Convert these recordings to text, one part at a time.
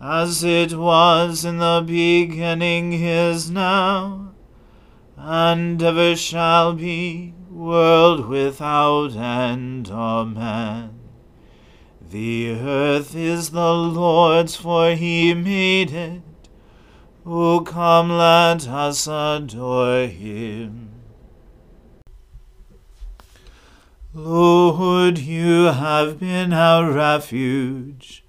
as it was in the beginning is now, and ever shall be, world without end. Amen. The earth is the Lord's, for he made it. O come, let us adore him. Lord, you have been our refuge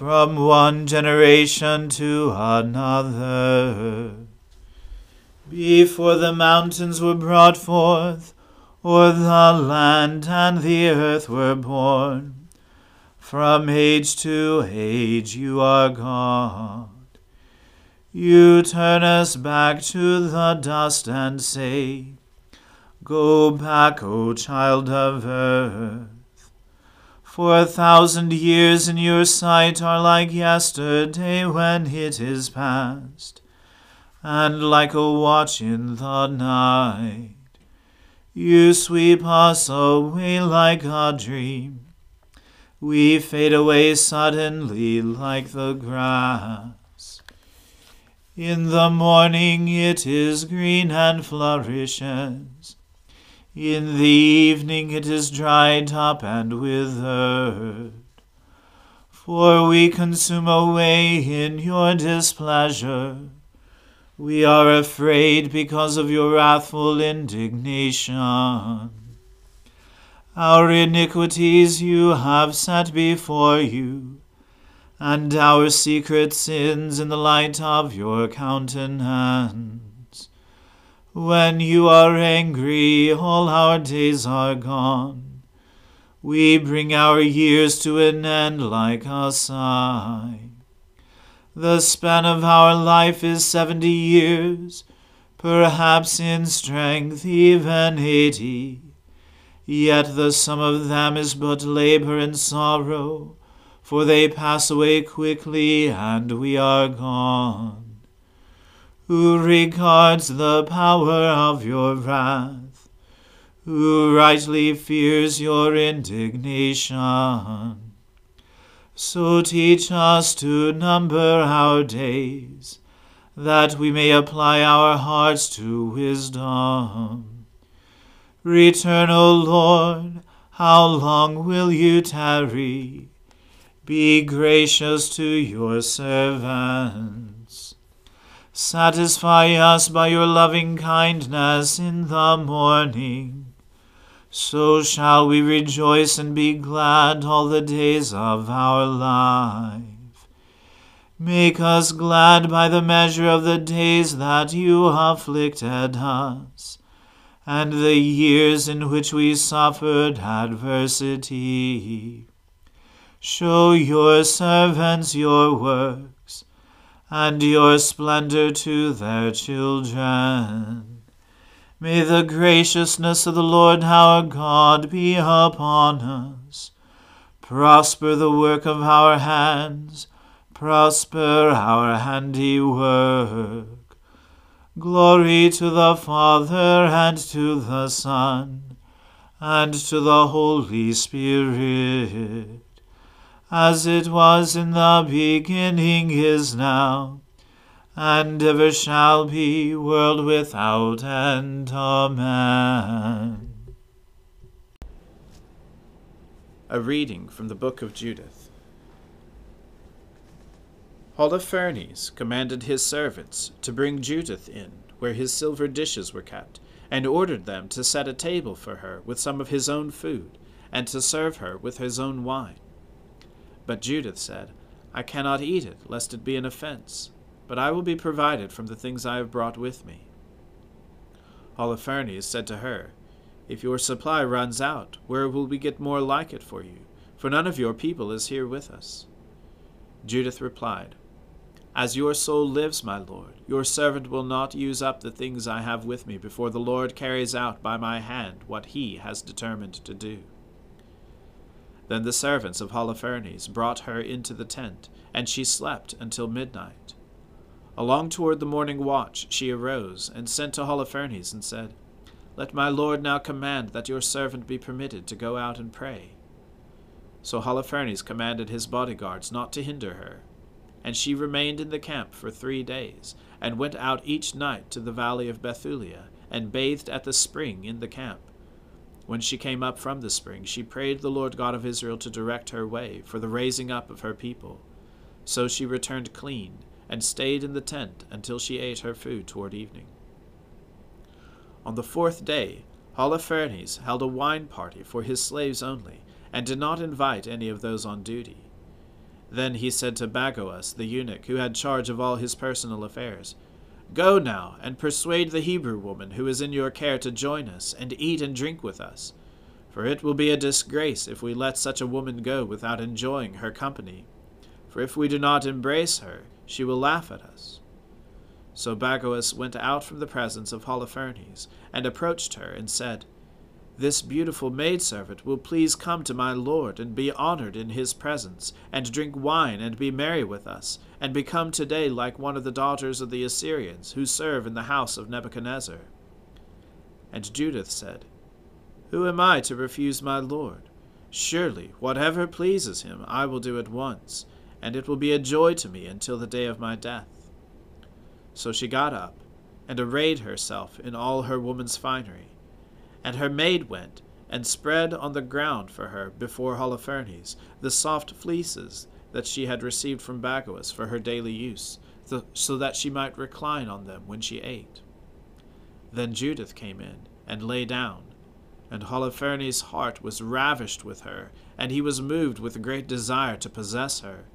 from one generation to another. Before the mountains were brought forth, or the land and the earth were born, from age to age you are God. You turn us back to the dust and say, Go back, O child of earth. For a thousand years in your sight are like yesterday when it is past, and like a watch in the night. You sweep us away like a dream. We fade away suddenly like the grass. In the morning it is green and flourishes in the evening it is dried up and withered. For we consume away in your displeasure. We are afraid because of your wrathful indignation. Our iniquities you have set before you, and our secret sins in the light of your countenance. When you are angry, all our days are gone. We bring our years to an end like a sigh. The span of our life is seventy years, perhaps in strength even eighty. Yet the sum of them is but labor and sorrow, for they pass away quickly, and we are gone who regards the power of your wrath, who rightly fears your indignation. So teach us to number our days, that we may apply our hearts to wisdom. Return, O Lord, how long will you tarry? Be gracious to your servants. Satisfy us by your loving kindness in the morning. So shall we rejoice and be glad all the days of our life. Make us glad by the measure of the days that you afflicted us, and the years in which we suffered adversity. Show your servants your works, and your splendor to their children. May the graciousness of the Lord our God be upon us. Prosper the work of our hands prosper our handiwork. Glory to the Father and to the Son and to the Holy Spirit, as it was in the beginning is now, and ever shall be, world without end. Amen. A reading from the book of Judith. Holofernes commanded his servants to bring Judith in, where his silver dishes were kept, and ordered them to set a table for her with some of his own food, and to serve her with his own wine. But Judith said, I cannot eat it, lest it be an offense, but I will be provided from the things I have brought with me. Holofernes said to her, If your supply runs out, where will we get more like it for you? For none of your people is here with us. Judith replied, as your soul lives, my Lord, your servant will not use up the things I have with me before the Lord carries out by my hand what he has determined to do. Then the servants of Holofernes brought her into the tent, and she slept until midnight. Along toward the morning watch she arose, and sent to Holofernes, and said, Let my lord now command that your servant be permitted to go out and pray. So Holofernes commanded his bodyguards not to hinder her, and she remained in the camp for three days, and went out each night to the valley of Bethulia, and bathed at the spring in the camp. When she came up from the spring, she prayed the Lord God of Israel to direct her way for the raising up of her people. So she returned clean, and stayed in the tent until she ate her food toward evening. On the fourth day, Holofernes held a wine party for his slaves only, and did not invite any of those on duty. Then he said to Bagoas, the eunuch, who had charge of all his personal affairs, Go now, and persuade the Hebrew woman who is in your care to join us, and eat and drink with us. For it will be a disgrace if we let such a woman go without enjoying her company. For if we do not embrace her, she will laugh at us. So Bagoas went out from the presence of Holofernes, and approached her, and said, this beautiful maidservant will please come to my lord, and be honored in his presence, and drink wine, and be merry with us, and become today like one of the daughters of the Assyrians, who serve in the house of Nebuchadnezzar. And Judith said, Who am I to refuse my lord? Surely, whatever pleases him, I will do at once, and it will be a joy to me until the day of my death. So she got up, and arrayed herself in all her woman's finery and her maid went, and spread on the ground for her before Holofernes the soft fleeces that she had received from Bagoas for her daily use, so that she might recline on them when she ate. Then Judith came in, and lay down, and Holofernes' heart was ravished with her, and he was moved with a great desire to possess her,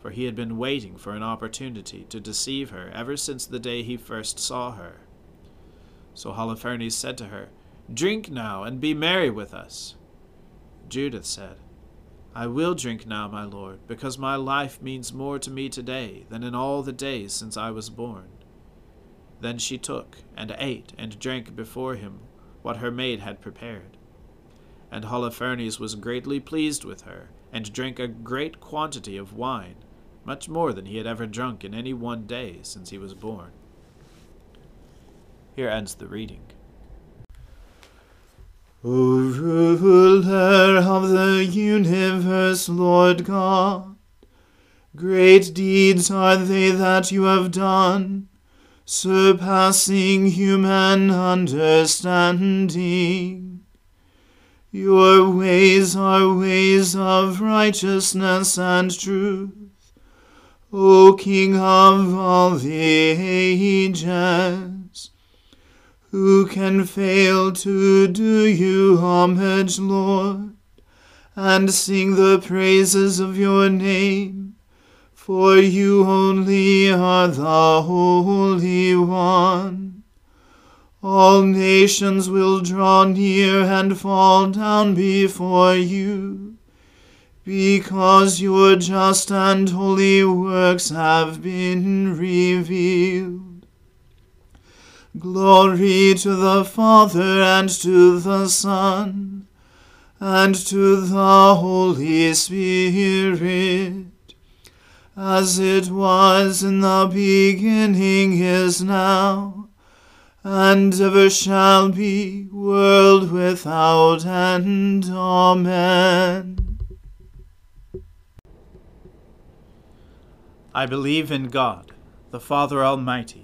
for he had been waiting for an opportunity to deceive her ever since the day he first saw her. So Holofernes said to her, Drink now, and be merry with us. Judith said, I will drink now, my lord, because my life means more to me today than in all the days since I was born. Then she took, and ate, and drank before him what her maid had prepared. And Holofernes was greatly pleased with her, and drank a great quantity of wine, much more than he had ever drunk in any one day since he was born. Here ends the reading. O ruler of the universe, Lord God, great deeds are they that you have done, surpassing human understanding. Your ways are ways of righteousness and truth. O King of all the ages, who can fail to do you homage, Lord, and sing the praises of your name? For you only are the Holy One. All nations will draw near and fall down before you, because your just and holy works have been revealed. Glory to the Father and to the Son and to the Holy Spirit as it was in the beginning is now, and ever shall be, world without end. Amen. I believe in God, the Father Almighty,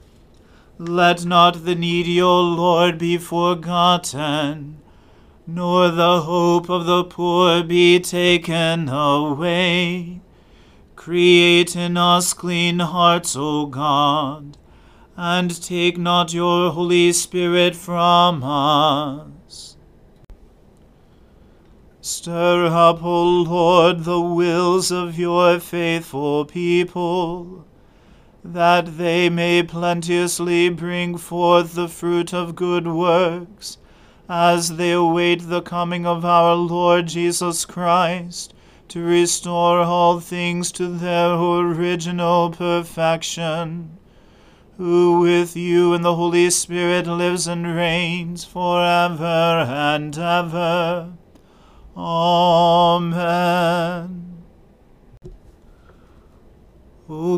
Let not the needy, O Lord, be forgotten, nor the hope of the poor be taken away. Create in us clean hearts, O God and take not your Holy Spirit from us. Stir up, O Lord, the wills of your faithful people, that they may plenteously bring forth the fruit of good works, as they await the coming of our Lord Jesus Christ, to restore all things to their original perfection who with you and the Holy Spirit lives and reigns for ever and ever. Amen. O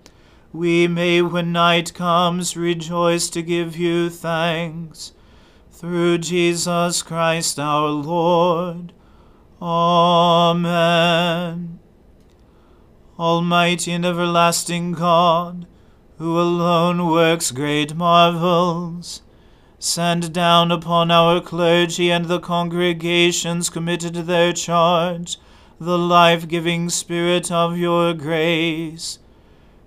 we may, when night comes, rejoice to give you thanks. Through Jesus Christ our Lord. Amen. Almighty and everlasting God, who alone works great marvels, send down upon our clergy and the congregations committed to their charge the life giving Spirit of your grace.